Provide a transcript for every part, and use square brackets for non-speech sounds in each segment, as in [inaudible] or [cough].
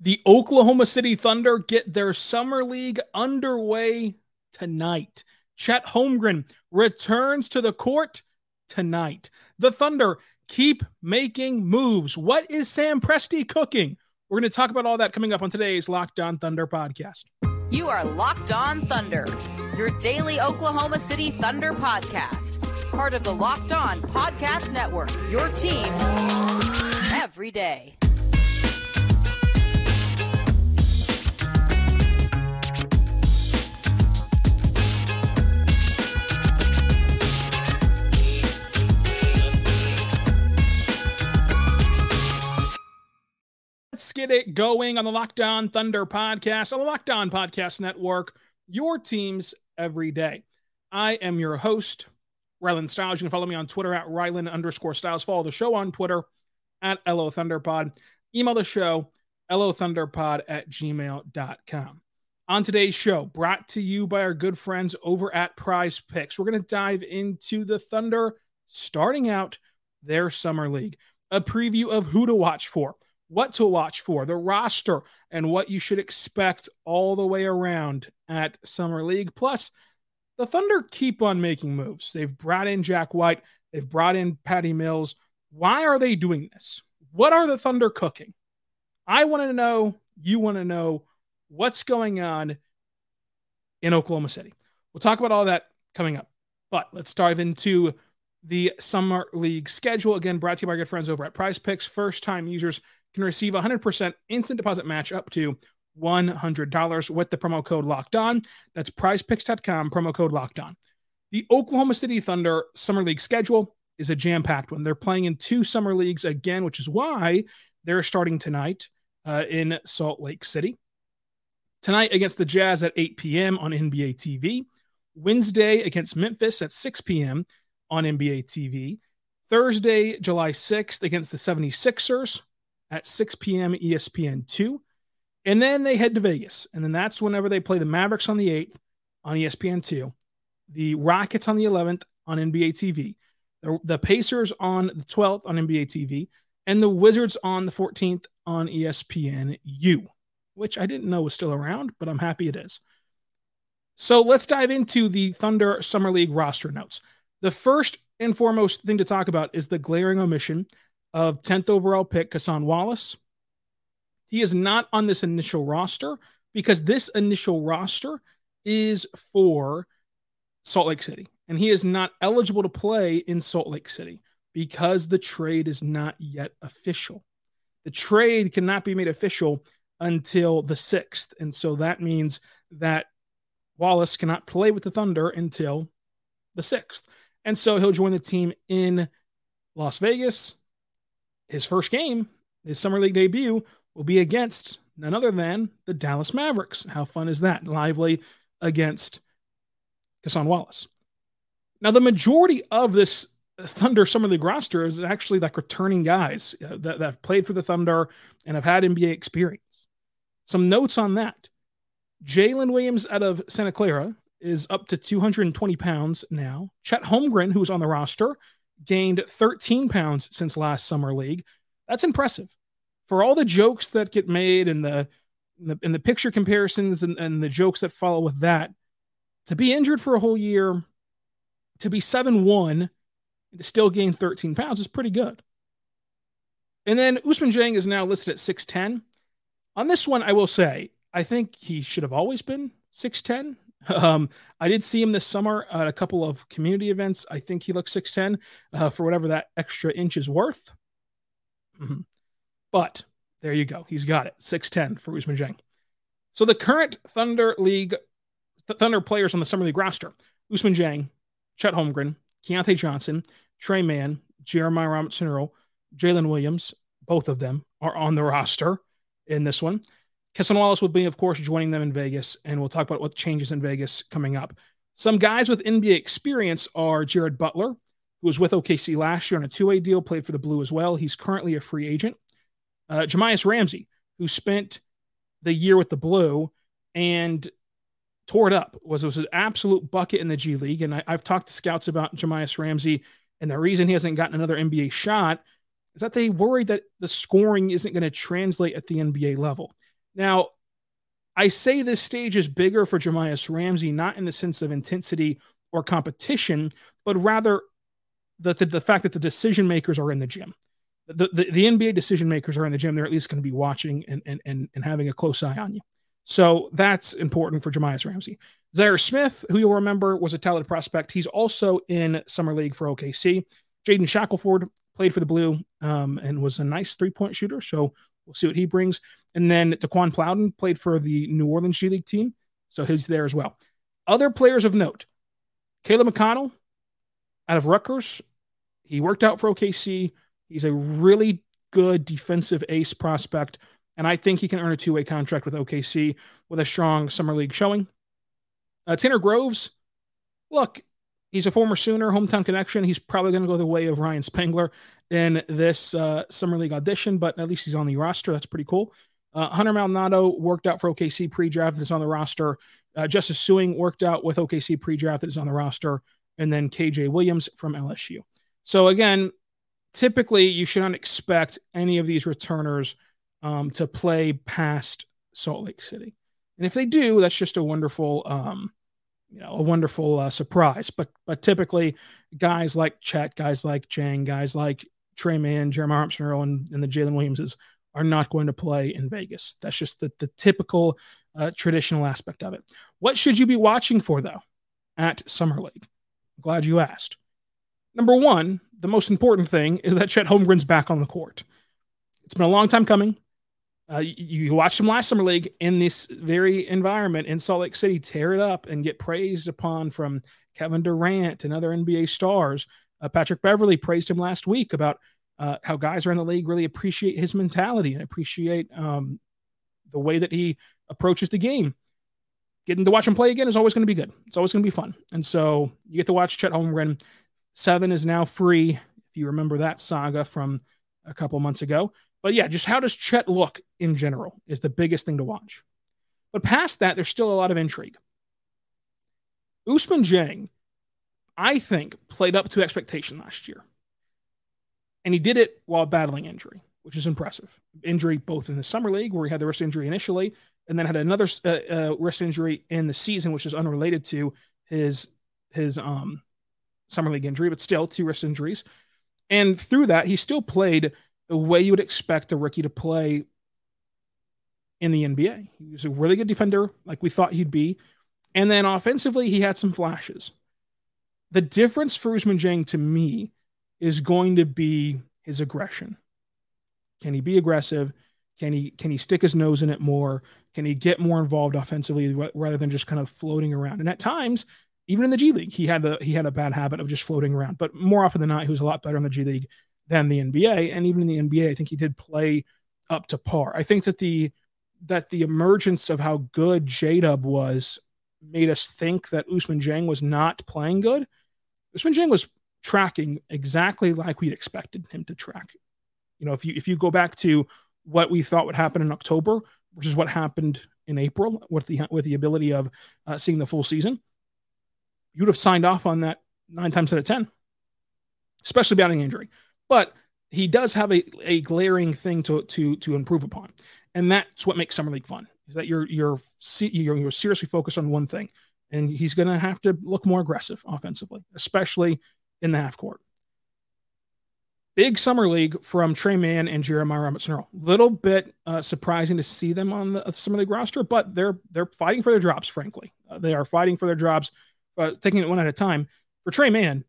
The Oklahoma City Thunder get their summer league underway tonight. Chet Holmgren returns to the court tonight. The Thunder keep making moves. What is Sam Presti cooking? We're going to talk about all that coming up on today's Locked On Thunder podcast. You are Locked On Thunder, your daily Oklahoma City Thunder podcast, part of the Locked On Podcast Network, your team every day. Get it going on the Locked On Thunder podcast, on the Locked On Podcast Network, your teams every day. I am your host, Rylan Stiles. You can follow me on Twitter at Rylan underscore Stiles. Follow the show on Twitter at LO Thunderpod. Email the show, LOThunderpod at gmail.com. On today's show, brought to you by our good friends over at Prize Picks, we're going to dive into the Thunder starting out their summer league, a preview of who to watch for what to watch for, the roster, and what you should expect all the way around at Summer League. Plus, the Thunder keep on making moves. They've brought in Jack White, they've brought in Patty Mills. Why are they doing this? What are the Thunder cooking? I want to know, you want to know what's going on in Oklahoma City. We'll talk about all that coming up. But let's dive into the Summer League schedule. Again, brought to you by our good friends over at Prize Picks. First time users can receive 100% instant deposit match up to $100 with the promo code locked on. That's prizepicks.com, promo code locked on. The Oklahoma City Thunder Summer League schedule is a jam packed one. They're playing in two Summer Leagues again, which is why they're starting tonight uh, in Salt Lake City. Tonight against the Jazz at 8 p.m. on NBA TV. Wednesday against Memphis at 6 p.m. on NBA TV. Thursday, July 6th against the 76ers at 6 p.m. ESPN2. And then they head to Vegas. And then that's whenever they play the Mavericks on the 8th on ESPN2, the Rockets on the 11th on NBA TV, the, the Pacers on the 12th on NBA TV, and the Wizards on the 14th on ESPNU, which I didn't know was still around, but I'm happy it is. So let's dive into the Thunder Summer League roster notes. The first and foremost thing to talk about is the glaring omission of 10th overall pick Cason Wallace. He is not on this initial roster because this initial roster is for Salt Lake City. And he is not eligible to play in Salt Lake City because the trade is not yet official. The trade cannot be made official until the 6th. And so that means that Wallace cannot play with the Thunder until the 6th. And so he'll join the team in Las Vegas his first game, his summer league debut, will be against none other than the Dallas Mavericks. How fun is that? Lively against Cason Wallace. Now, the majority of this Thunder Summer League roster is actually like returning guys uh, that, that have played for the Thunder and have had NBA experience. Some notes on that. Jalen Williams out of Santa Clara is up to 220 pounds now. Chet Holmgren, who's on the roster, gained 13 pounds since last summer league. That's impressive. For all the jokes that get made and the and the, and the picture comparisons and, and the jokes that follow with that, to be injured for a whole year, to be 7 1, and to still gain 13 pounds is pretty good. And then Ousmane Dieng is now listed at 6'10. On this one, I will say, I think he should have always been 6'10. Um, I did see him this summer at a couple of community events. I think he looks 6'10 uh, for whatever that extra inch is worth. Mm-hmm. But there you go. He's got it. 6'10 for Ousmane Dieng. So the current Thunder League, th- Thunder players on the Summer League roster Ousmane Dieng, Chet Holmgren, Keyontae Johnson, Tre Mann, Jeremiah Robinson Earl, Jalen Williams, both of them are on the roster in this one. Cason Wallace will be, of course, joining them in Vegas, and we'll talk about what changes in Vegas coming up. Some guys with NBA experience are Jared Butler, who was with OKC last year on a two-way deal, played for the Blue as well. He's currently a free agent. Uh, Jahmi'us Ramsey, who spent the year with the Blue and tore it up, was was an absolute bucket in the G League. And I, have talked to scouts about Jahmi'us Ramsey, and the reason he hasn't gotten another NBA shot is that they worry that the scoring isn't going to translate at the NBA level. Now, I say this stage is bigger for Jahmi'us Ramsey, not in the sense of intensity or competition, but rather the, the, the fact that the decision makers are in the gym. The, the, the NBA decision makers are in the gym. They're at least going to be watching and, and, and, and having a close eye on you. So that's important for Jahmi'us Ramsey. Zhaire Smith, who you'll remember was a talented prospect, he's also in Summer League for OKC. Jaden Shackelford played for the Blue um, and was a nice three point shooter. So we'll see what he brings. And then Daeqwon Plowden played for the New Orleans G League team. So he's there as well. Other players of note Caleb McConnell out of Rutgers. He worked out for OKC. He's a really good defensive ace prospect. And I think he can earn a two way contract with OKC with a strong summer league showing. Uh, Tanner Groves, look, he's a former Sooner, hometown connection. He's probably going to go the way of Ryan Spangler in this uh, summer league audition, but at least he's on the roster. That's pretty cool. Uh, Hunter Maldonado worked out for OKC pre-draft. That's on the roster. Uh, Justice Sueing worked out with OKC pre-draft. That is on the roster, and then KJ Williams from LSU. So again, typically you should not expect any of these returners um, to play past Salt Lake City, and if they do, that's just a wonderful um, you know a wonderful uh, surprise. But but typically, guys like Chet, guys like Chang, guys like Tre Mann, Jeremy Armstrong, and, and the Jalen Williamses are not going to play in Vegas. That's just the, the typical uh, traditional aspect of it. What should you be watching for though at Summer League? I'm glad you asked. Number one, the most important thing is that Chet Holmgren's back on the court. It's been a long time coming. Uh, you, you watched him last summer league in this very environment in Salt Lake City, tear it up and get praised upon from Kevin Durant and other NBA stars. Uh, Patrick Beverley praised him last week about uh, how guys around the league really appreciate his mentality and appreciate um, the way that he approaches the game. Getting to watch him play again is always going to be good. It's always going to be fun. And so you get to watch Chet Holmgren. Seven is now free. If you remember that saga from a couple months ago, but yeah, just how does Chet look in general is the biggest thing to watch. But past that, there's still a lot of intrigue. Ousmane Dieng, I think, played up to expectation last year. And he did it while battling injury, which is impressive. Injury both in the summer league, where he had the wrist injury initially, and then had another uh, uh, wrist injury in the season, which is unrelated to his his um, summer league injury, but still two wrist injuries. And through that, he still played the way you would expect a rookie to play in the NBA. He was a really good defender, like we thought he'd be. And then offensively, he had some flashes. The difference for Ousmane Dieng to me is going to be his aggression. Can he be aggressive? Can he can he stick his nose in it more? Can he get more involved offensively rather than just kind of floating around? And at times, even in the G League, he had the he had a bad habit of just floating around. But more often than not, he was a lot better in the G League than the NBA. And even in the NBA, I think he did play up to par. I think that the that the emergence of how good J Dub was made us think that Ousmane Dieng was not playing good. Ousmane Dieng was tracking exactly like we'd expected him to track. You know, if you if you go back to what we thought would happen in October versus what happened in April with the with the ability of uh, seeing the full season, you'd have signed off on that nine times out of ten, especially battling injury. But he does have a, a glaring thing to to to improve upon, and that's what makes summer league fun. Is that you're you're you're, you're seriously focused on one thing, and he's going to have to look more aggressive offensively, especially in the half court. Big summer league from Tre Mann and Jeremiah Robinson Earl. Little bit uh, surprising to see them on the summer league roster, but they're they're fighting for their jobs. Frankly, uh, they are fighting for their jobs, uh, taking it one at a time. For Tre Mann,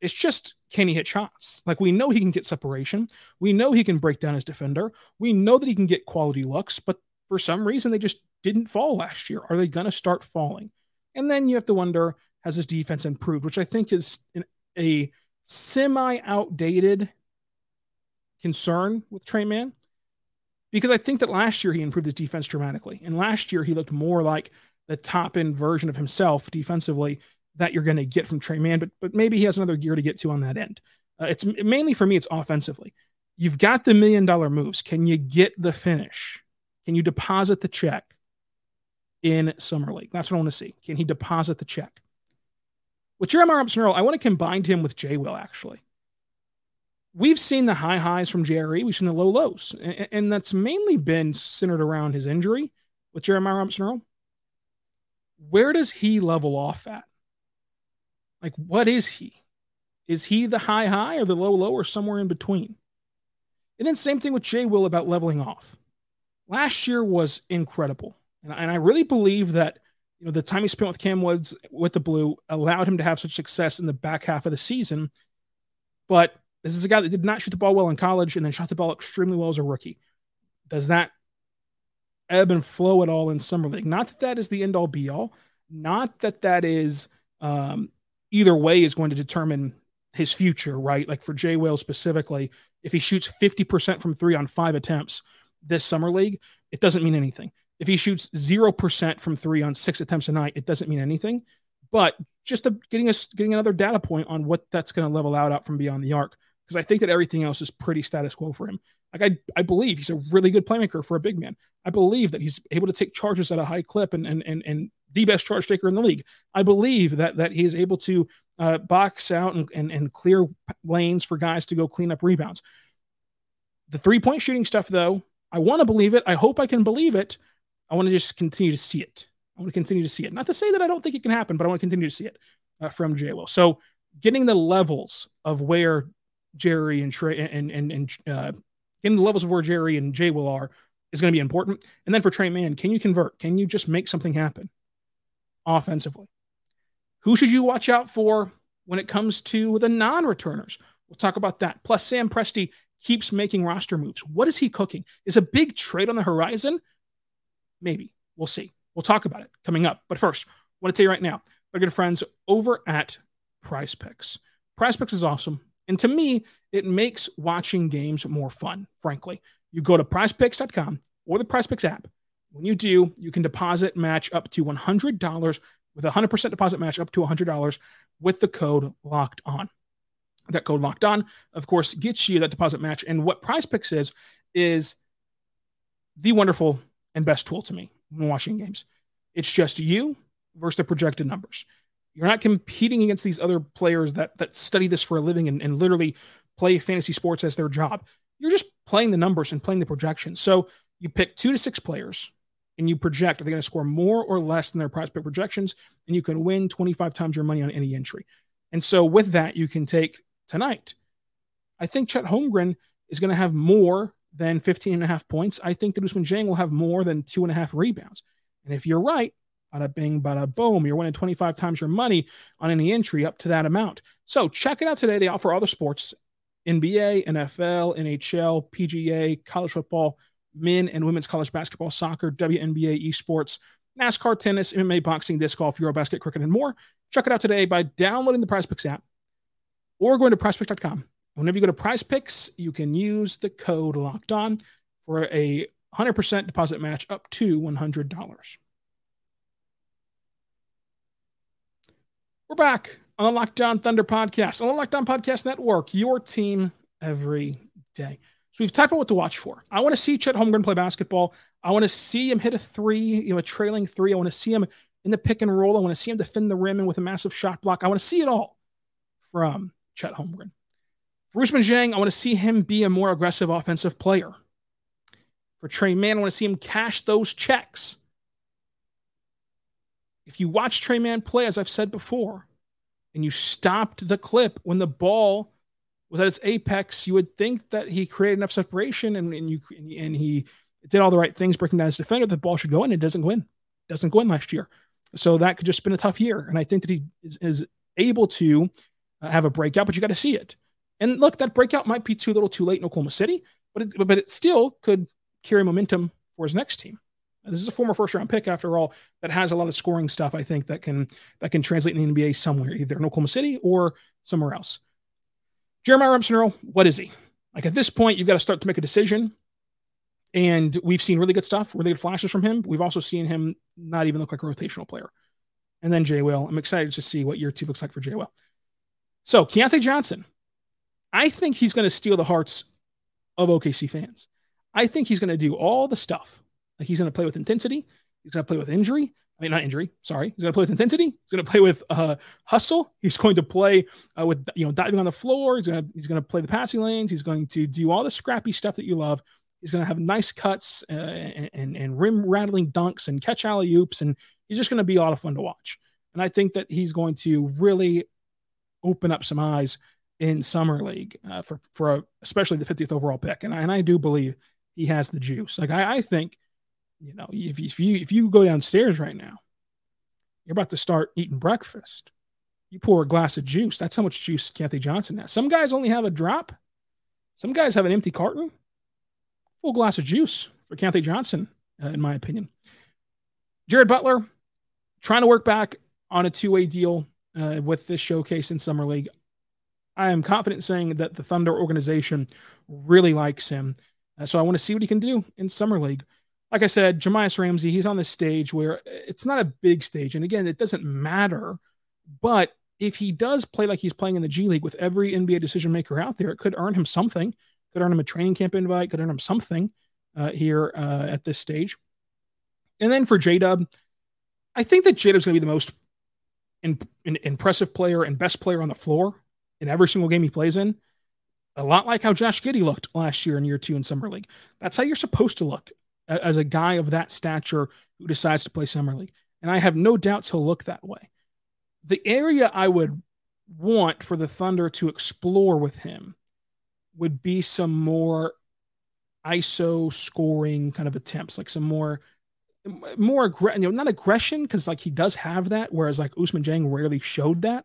it's just can he hit shots? Like we know he can get separation. We know he can break down his defender. We know that he can get quality looks, but for some reason they just didn't fall last year. Are they going to start falling? And then you have to wonder has his defense improved, which I think is an, a semi outdated concern with Tre Mann. Because I think that last year he improved his defense dramatically. And last year he looked more like the top end version of himself defensively that you're going to get from Tre Mann, but but maybe he has another gear to get to on that end. Uh, it's mainly for me, it's offensively. You've got the million dollar moves. Can you get the finish? Can you deposit the check in summer league? That's what I want to see. Can he deposit the check? With Jeremiah Robinson Earl, I want to combine him with Jay Will actually. we've seen the high highs from JRE, we've seen the low lows, and, and that's mainly been centered around his injury with Jeremiah Robinson Earl. Where does he level off at? Like, what is he? Is he the high high or the low low or somewhere in between? And then same thing with Jay Will about leveling off. Last year was incredible. And, and I really believe that you know the time he spent with Cam Woods with the blue allowed him to have such success in the back half of the season. But this is a guy that did not shoot the ball well in college and then shot the ball extremely well as a rookie. Does that ebb and flow at all in summer league? Not that that is the end all be all. Not that that is um, either way is going to determine his future, right? Like for Jay Will specifically, if he shoots 50% from three on five attempts this summer league, it doesn't mean anything. If he shoots 0% from three on six attempts a night, it doesn't mean anything. But just getting us getting another data point on what that's going to level out out from beyond the arc because I think that everything else is pretty status quo for him. Like I, I believe he's a really good playmaker for a big man. I believe that he's able to take charges at a high clip and and and, and the best charge taker in the league. I believe that that he is able to uh, box out and, and and clear lanes for guys to go clean up rebounds. The three point shooting stuff, though, I want to believe it. I hope I can believe it. I want to just continue to see it. I want to continue to see it. Not to say that I don't think it can happen, but I want to continue to see it uh, from Jay Will. So getting the levels of where Jerry and Tre and and and uh, getting the levels of where Jerry and Jay Will are is going to be important. And then for Tre Mann, can you convert? Can you just make something happen offensively? Who should you watch out for when it comes to the non-returners? We'll talk about that. Plus, Sam Presti keeps making roster moves. What is he cooking? Is a big trade on the horizon? Maybe. We'll see. We'll talk about it coming up. But first, I want to tell you right now, my good friends over at Prize Picks. Prize Picks is awesome. And to me, it makes watching games more fun, frankly. You go to prizepicks.com or the Prize Picks app. When you do, you can deposit match up to $100 with a 100% deposit match up to $100 with the code locked on. That code locked on, of course, gets you that deposit match. And what PrizePicks is, is the wonderful and best tool to me when watching games. It's just you versus the projected numbers. You're not competing against these other players that that study this for a living and, and literally play fantasy sports as their job. You're just playing the numbers and playing the projections. So you pick two to six players and you project are they going to score more or less than their prize pick projections, and you can win 25 times your money on any entry. And so with that, you can take tonight. I think Chet Holmgren is going to have more than 15 and a half points. I think that Ousmane Dieng will have more than two and a half rebounds. And if you're right, Bada bing, bada boom. You're winning 25 times your money on any entry up to that amount. So check it out today. They offer the sports NBA, NFL, NHL, PGA, college football, men and women's college basketball, soccer, WNBA, esports, NASCAR, tennis, MMA, boxing, disc golf, Eurobasket, cricket, and more. Check it out today by downloading the Prize Picks app or going to prizepicks.com. Whenever you go to Prize Picks, you can use the code locked on for a 100% deposit match up to $100. We're back on the Locked On Thunder podcast, on the Locked On Podcast Network, your team every day. So we've talked about what to watch for. I want to see Chet Holmgren play basketball. I want to see him hit a three, you know, a trailing three. I want to see him in the pick and roll. I want to see him defend the rim and with a massive shot block. I want to see it all from Chet Holmgren. For Dieng, I want to see him be a more aggressive offensive player. For Tre Mann, I want to see him cash those checks. If you watch Tre Mann play, as I've said before, and you stopped the clip when the ball was at its apex, you would think that he created enough separation and, and you and he did all the right things, breaking down his defender. The ball should go in. It doesn't go in. It doesn't go in last year. So that could just been a tough year. And I think that he is, is able to uh, have a breakout, but you got to see it. And look, that breakout might be too little too late in Oklahoma City, but it, but it still could carry momentum for his next team. This is a former first round pick, after all, that has a lot of scoring stuff. I think that can that can translate in the NBA somewhere, either in Oklahoma City or somewhere else. Jeremiah Robinson Earl, what is he? Like at this point, you've got to start to make a decision. And we've seen really good stuff, really good flashes from him. We've also seen him not even look like a rotational player. And then Jay Will. I'm excited to see what year two looks like for Jay Will. So Keyontae Johnson, I think he's going to steal the hearts of OKC fans. I think he's going to do all the stuff like he's going to play with intensity. He's going to play with injury. I mean, not injury. Sorry, he's going to play with intensity. He's going to play with uh, hustle. He's going to play uh, with you know diving on the floor. He's going to he's going to play the passing lanes. He's going to do all the scrappy stuff that you love. He's going to have nice cuts uh, and, and, and rim rattling dunks and catch alley oops, and he's just going to be a lot of fun to watch. And I think that he's going to really open up some eyes in summer league uh, for for a, especially the 50th overall pick. And I, and I do believe he has the juice. Like I, I think you know, if, you if you if you go downstairs right now, you're about to start eating breakfast. You pour a glass of juice. That's how much juice Keyontae Johnson has. Some guys only have a drop. Some guys have an empty carton. Full glass of juice for Keyontae Johnson, uh, in my opinion. Jared Butler trying to work back on a two-way deal uh, with this showcase in summer league. I am confident saying that the Thunder organization really likes him. Uh, so I want to see what he can do in summer league like I said, Jahmi'us Ramsey, he's on this stage where it's not a big stage. And again, it doesn't matter. But if he does play like he's playing in the G League with every NBA decision maker out there, it could earn him something. Could earn him a training camp invite, could earn him something uh, here uh, at this stage. And then for J Dub, I think that J Dub's going to be the most in, in, impressive player and best player on the floor in every single game he plays in. A lot like how Josh Giddey looked last year in year two in Summer League. That's how you're supposed to look as a guy of that stature who decides to play summer league. And I have no doubts he'll look that way. The area I would want for the Thunder to explore with him would be some more ISO scoring kind of attempts, like some more more aggression, you know, not aggression because like he does have that, whereas like Ousmane Dieng rarely showed that,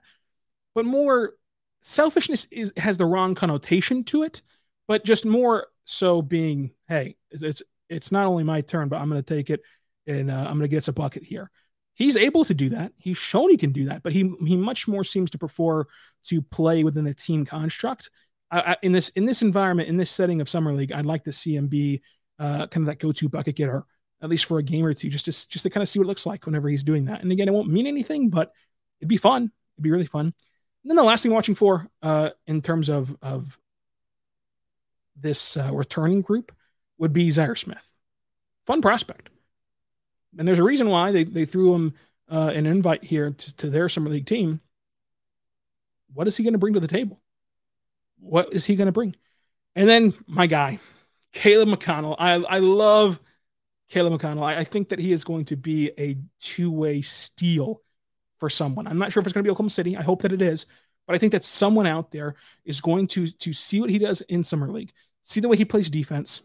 but more selfishness is has the wrong connotation to it, but just more so being, hey, it's, it's it's not only my turn, but I'm going to take it and uh, I'm going to get us a bucket here. He's able to do that. He's shown he can do that, but he he much more seems to prefer to play within the team construct. I, in this in this environment, in this setting of summer league, I'd like to see him be uh, kind of that go-to bucket getter, at least for a game or two, just to just to kind of see what it looks like whenever he's doing that. And again, it won't mean anything, but it'd be fun. It'd be really fun. And then the last thing watching for, uh, in terms of of this uh, returning group, would be Zhaire Smith. Fun prospect. And there's a reason why they, they threw him uh, an invite here to, to their summer league team. What is he going to bring to the table? What is he going to bring? And then my guy, Caleb McConnell. I, I love Caleb McConnell. I, I think that he is going to be a two way steal for someone. I'm not sure if it's going to be Oklahoma City. I hope that it is. But I think that someone out there is going to to see what he does in summer league, see the way he plays defense,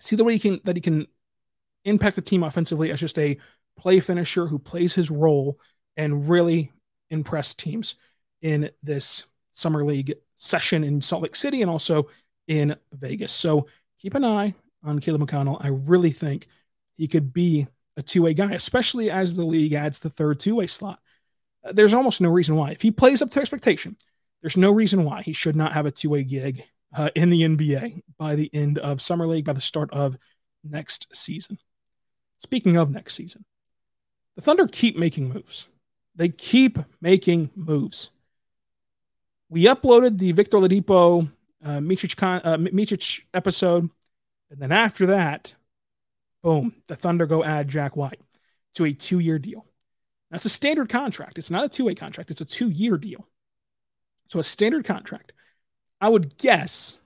see the way he can that he can impact the team offensively as just a play finisher who plays his role and really impress teams in this summer league session in Salt Lake City and also in Vegas. So keep an eye on Caleb McConnell. I really think he could be a two-way guy, especially as the league adds the third two-way slot. There's almost no reason why. If he plays up to expectation, there's no reason why he should not have a two-way gig uh, in the NBA by the end of summer league, by the start of next season. Speaking of next season, the Thunder keep making moves. They keep making moves. We uploaded the Victor Oladipo uh, Micic, uh, Micic episode, and then after that, boom, the Thunder go add Jack White to a two-year deal. That's a standard contract. It's not a two-way contract. It's a two-year deal. So a standard contract. I would guess,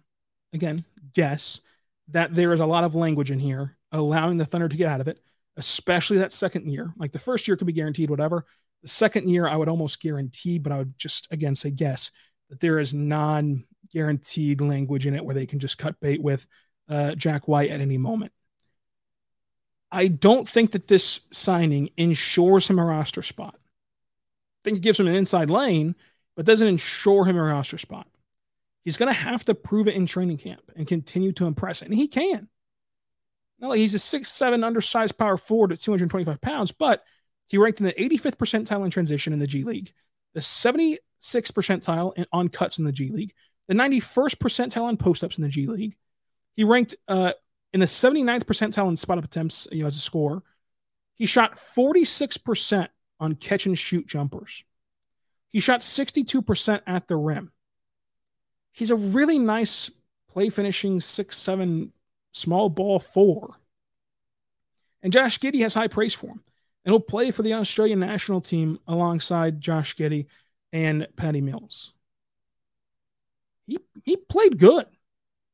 again, guess that there is a lot of language in here allowing the Thunder to get out of it, especially that second year. Like the first year could be guaranteed, whatever. The second year, I would almost guarantee, but I would just again say guess that there is non guaranteed language in it where they can just cut bait with uh, Jack White at any moment. I don't think that this signing ensures him a roster spot. I think it gives him an inside lane, but doesn't ensure him a roster spot. He's going to have to prove it in training camp and continue to impress. And he can. Not like he's a six seven undersized power forward at 225 pounds, but he ranked in the 85th percentile in transition in the G League, the 76th percentile in, on cuts in the G League, the 91st percentile on post ups in the G League. He ranked uh, in the 79th percentile in spot up attempts you know, as a scorer. He shot 46% on catch and shoot jumpers. He shot 62% at the rim he's a really nice play finishing six, seven small ball four. And Josh Giddey has high praise for him. and he'll play for the Australian national team alongside Josh Giddey and Patty Mills. He he played good.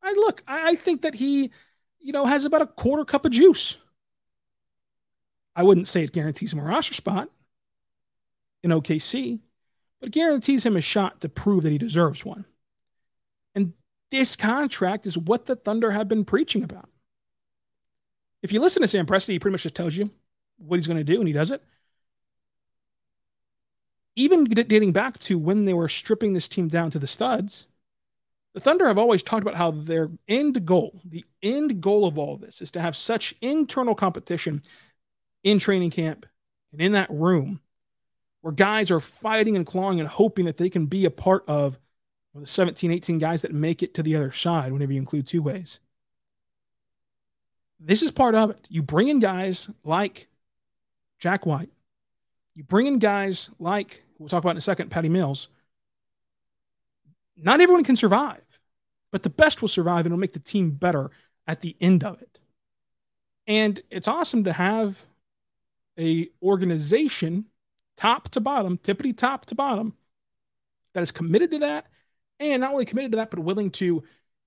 I look, I, I think that he, you know, has about a quarter cup of juice. I wouldn't say it guarantees him a roster spot in OKC, but guarantees him a shot to prove that he deserves one. And this contract is what the Thunder have been preaching about. If you listen to Sam Presti, he pretty much just tells you what he's going to do, and he does it. Even dating back to when they were stripping this team down to the studs, the Thunder have always talked about how their end goal, the end goal of all this, is to have such internal competition in training camp and in that room where guys are fighting and clawing and hoping that they can be a part of the 17, 18 guys that make it to the other side whenever you include two ways. This is part of it. You bring in guys like Jack White. You bring in guys like, we'll talk about in a second, Patty Mills. Not everyone can survive, but the best will survive and it'll make the team better at the end of it. And it's awesome to have a organization top to bottom, tippity top to bottom, that is committed to that. And not only committed to that, but willing to,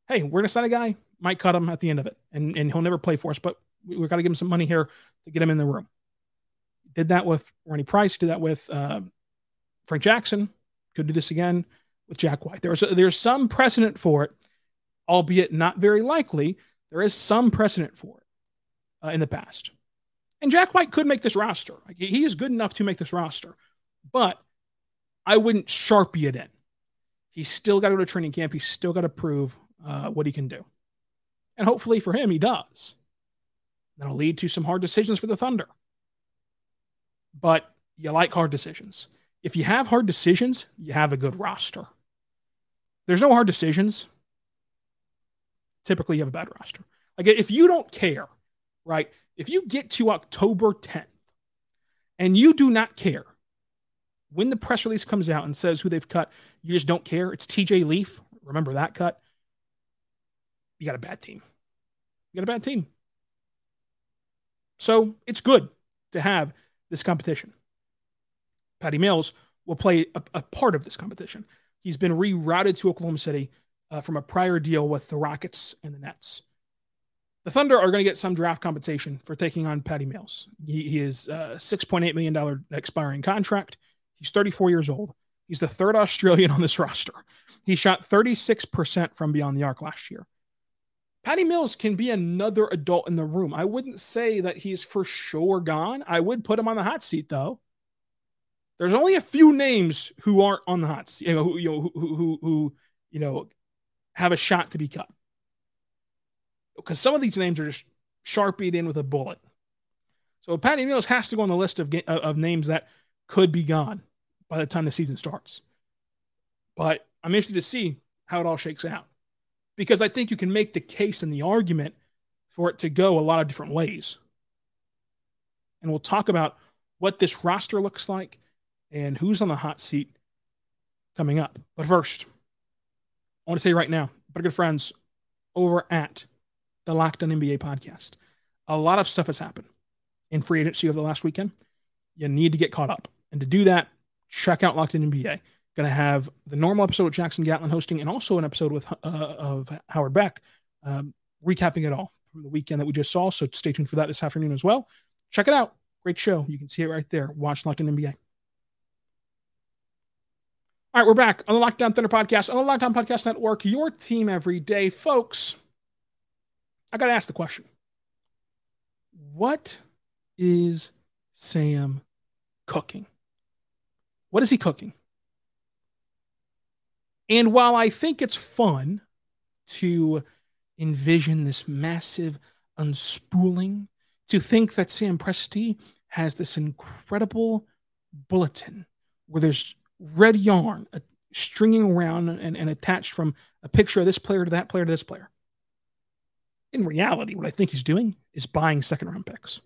hey, we're to sign a guy, might cut him at the end of it. And, and he'll never play for us, but we, have got to give him some money here to get him in the room. Did that with Ronnie Price, did that with uh, Frank Jackson, could do this again with Jack White. There's, there's some precedent for it, albeit not very likely. There is some precedent for it uh, in the past. And Jack White could make this roster. He is good enough to make this roster, but I wouldn't sharpie it in. He's still got to go to training camp. He's still got to prove uh, what he can do. And hopefully for him, he does. That'll lead to some hard decisions for the Thunder. But you like hard decisions. If you have hard decisions, you have a good roster. There's no hard decisions. Typically, you have a bad roster. Like if you don't care, right? if you get to October 10th and you do not care when the press release comes out and says who they've cut, you just don't care. It's TJ Leaf. Remember that cut? You got a bad team. You got a bad team. So it's good to have this competition. Patty Mills will play a, a part of this competition. He's been rerouted to Oklahoma City uh, from a prior deal with the Rockets and the Nets. The Thunder are going to get some draft compensation for taking on Patty Mills. He, he is a $6.8 million expiring contract. He's 34 years old. He's the third Australian on this [laughs] roster. He shot 36% from beyond the arc last year. Patty Mills can be another adult in the room. I wouldn't say that he's for sure gone. I would put him on the hot seat, though. There's only a few names who aren't on the hot seat, you know, who, you know, who, who, who you know, have a shot to be cut because some of these names are just sharpied in with a bullet. So Patty Mills has to go on the list of of names that could be gone by the time the season starts. But I'm interested to see how it all shakes out because I think you can make the case and the argument for it to go a lot of different ways. And we'll talk about what this roster looks like and who's on the hot seat coming up. But first, I want to say right now, our good friends over at the Locked On NBA podcast. A lot of stuff has happened in free agency over the last weekend. You need to get caught up. And to do that, check out Locked On NBA. Going to have the normal episode with Jackson Gatlin hosting and also an episode with uh, of Howard Beck um, recapping it all from the weekend that we just saw. So stay tuned for that this afternoon as well. Check it out. Great show. You can see it right there. Watch Locked On NBA. All right, we're back on the Locked On Thunder podcast on the Locked On Podcast Network. Your team every day, folks. I got to ask the question What is Sam cooking? What is he cooking? And while I think it's fun to envision this massive unspooling, to think that Sam Presti has this incredible bulletin where there's red yarn stringing around and, and attached from a picture of this player to that player to this player. In reality, what I think he's doing is buying second round picks.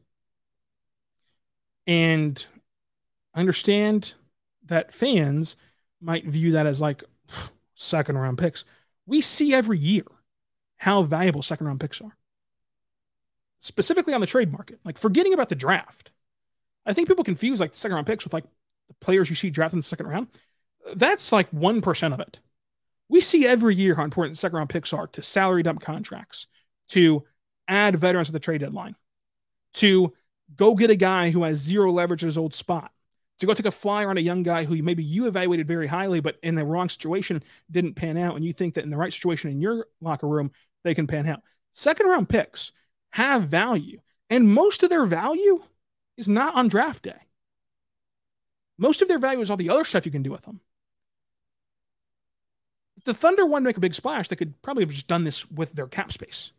And understand that fans might view that as like second round picks. We see every year how valuable second round picks are, specifically on the trade market. Like forgetting about the draft. I think people confuse like second round picks with like the players you see drafted in the second round. That's like 1% of it. We see every year how important second round picks are to salary dump contracts, to add veterans at the trade deadline, to go get a guy who has zero leverage at his old spot, to go take a flyer on a young guy who maybe you evaluated very highly, but in the wrong situation didn't pan out. And you think that in the right situation in your locker room, they can pan out. Second round picks have value, and most of their value is not on draft day. Most of their value is all the other stuff you can do with them. If the Thunder wanted to make a big splash, they could probably have just done this with their cap space,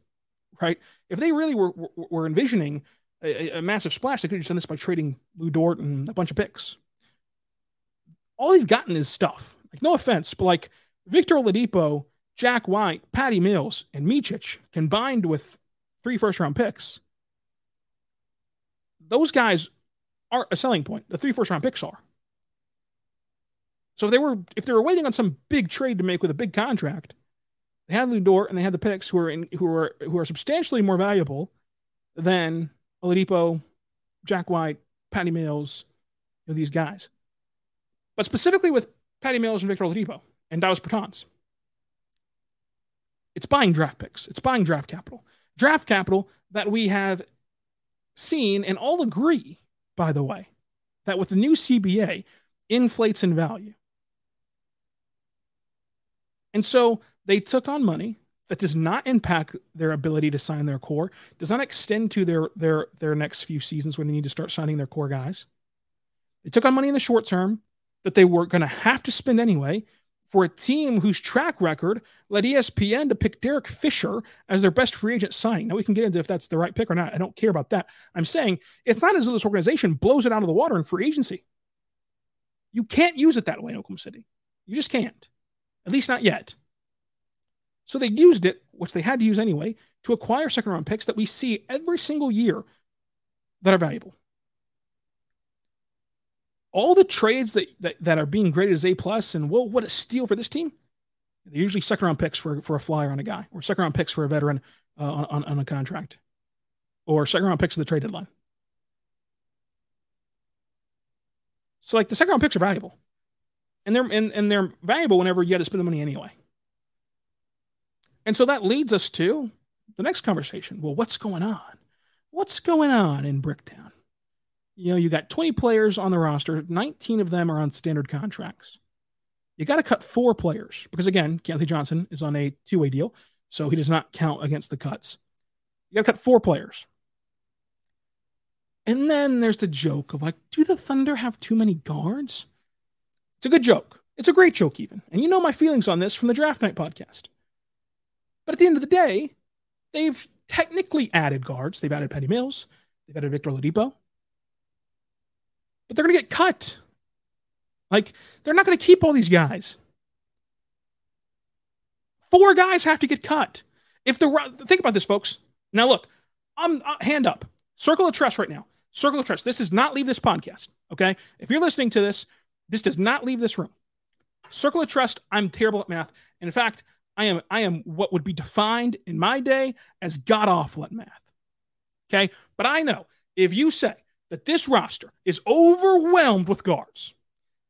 right? If they really were, were envisioning a, a massive splash, they could have just done this by trading Lu Dort and a bunch of picks. All they've gotten is stuff. Like, no offense, but like Victor Oladipo, Jack White, Patty Mills, and Micic combined with three first round picks, those guys aren't a selling point. The three first round picks are. So if they were if they were waiting on some big trade to make with a big contract, they had Lu Dort and they had the picks who are in, who are who are substantially more valuable than Oladipo, Jack White, Patty Mills, you know, these guys. But specifically with Patty Mills and Victor Oladipo and Davis Bertans, it's buying draft picks. It's buying draft capital. Draft capital that we have seen and all agree, by the way, that with the new CBA inflates in value. And so they took on money that does not impact their ability to sign their core, does not extend to their their their next few seasons when they need to start signing their core guys. They took on money in the short term that they were going to have to spend anyway for a team whose track record led ESPN to pick Derek Fisher as their best free agent signing. Now we can get into if that's the right pick or not. I don't care about that. I'm saying it's not as though this organization blows it out of the water in free agency. You can't use it that way in Oklahoma City. You just can't. At least not yet. So they used it, which they had to use anyway, to acquire second round picks that we see every single year that are valuable. All the trades that, that, that are being graded as A plus and well, what a steal for this team. They're usually second round picks for, for a flyer on a guy, or second round picks for a veteran uh, on, on, on a contract, or second round picks at the trade deadline. So like the second round picks are valuable. And they're and, and they're valuable whenever you got to spend the money anyway. And so that leads us to the next conversation. Well, what's going on? What's going on in Bricktown? You know, you got 20 players on the roster, 19 of them are on standard contracts. You got to cut four players because, again, Keyontae Johnson is on a two way deal, so he does not count against the cuts. You got to cut four players. And then there's the joke of like, do the Thunder have too many guards? It's a good joke. It's a great joke, even. And you know my feelings on this from the Draft Night podcast. But at the end of the day, they've technically added guards. They've added Patty Mills. They've added Victor Oladipo. But they're going to get cut. Like, they're not going to keep all these guys. Four guys have to get cut. If the think about this, folks. Now, look, I'm uh, hand up, circle of trust right now. Circle of trust. This does not leave this podcast. Okay, if you're listening to this, this does not leave this room. Circle of trust. I'm terrible at math. And in fact, I am I am what would be defined in my day as god awful at math. Okay, but I know if you say that this roster is overwhelmed with guards,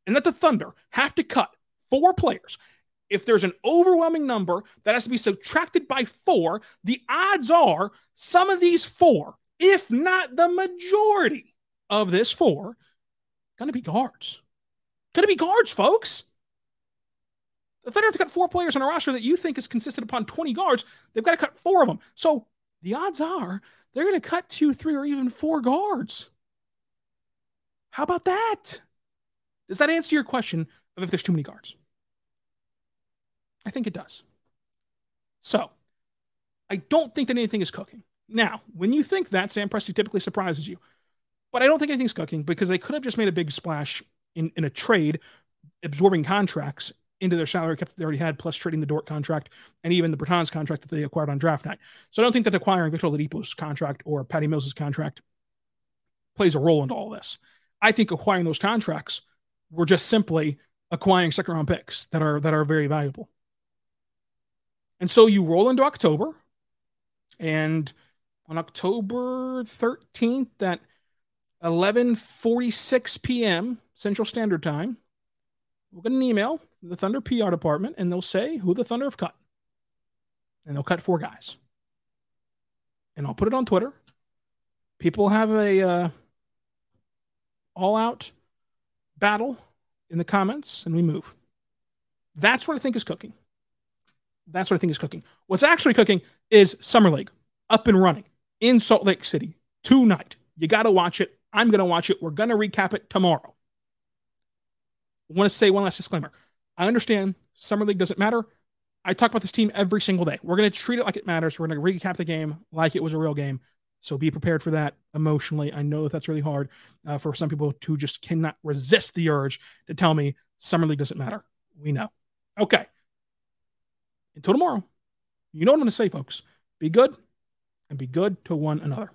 and that the Thunder have to cut four players. If there's an overwhelming number that has to be subtracted by four, the odds are some of these four, if not the majority of this four, going to be guards. Going to be guards, folks. The Thunder have to cut four players on a roster that you think is consistent upon 20 guards. They've got to cut four of them. So the odds are they're going to cut two, three, or even four guards. How about that? Does that answer your question of if there's too many guards? I think it does. So I don't think that anything is cooking. Now, when you think that, Sam Presti typically surprises you. But I don't think anything's cooking because they could have just made a big splash in, in a trade, absorbing contracts into their salary cap that they already had, plus trading the Dort contract and even the Bertans contract that they acquired on draft night. So I don't think that acquiring Victor Oladipo's contract or Patty Mills' contract plays a role into all this. I think acquiring those contracts were just simply acquiring second round picks that are that are very valuable. And so you roll into October, and on October 13th, that 11:46 p.m. Central Standard Time. We'll get an email the Thunder PR department, and they'll say who the Thunder have cut, and they'll cut four guys. And I'll put it on Twitter. People have a uh, all-out battle in the comments, and we move. That's what I think is cooking. That's what I think is cooking. What's actually cooking is Summer League up and running in Salt Lake City tonight. You got to watch it. I'm going to watch it. We're going to recap it tomorrow. I want to say one last disclaimer. I understand Summer League doesn't matter. I talk about this team every single day. We're going to treat it like it matters. We're going to recap the game like it was a real game. So be prepared for that emotionally. I know that that's really hard uh, for some people who just cannot resist the urge to tell me Summer League doesn't matter. We know. Okay. Until tomorrow, you know what I'm going to say, folks. Be good and be good to one another.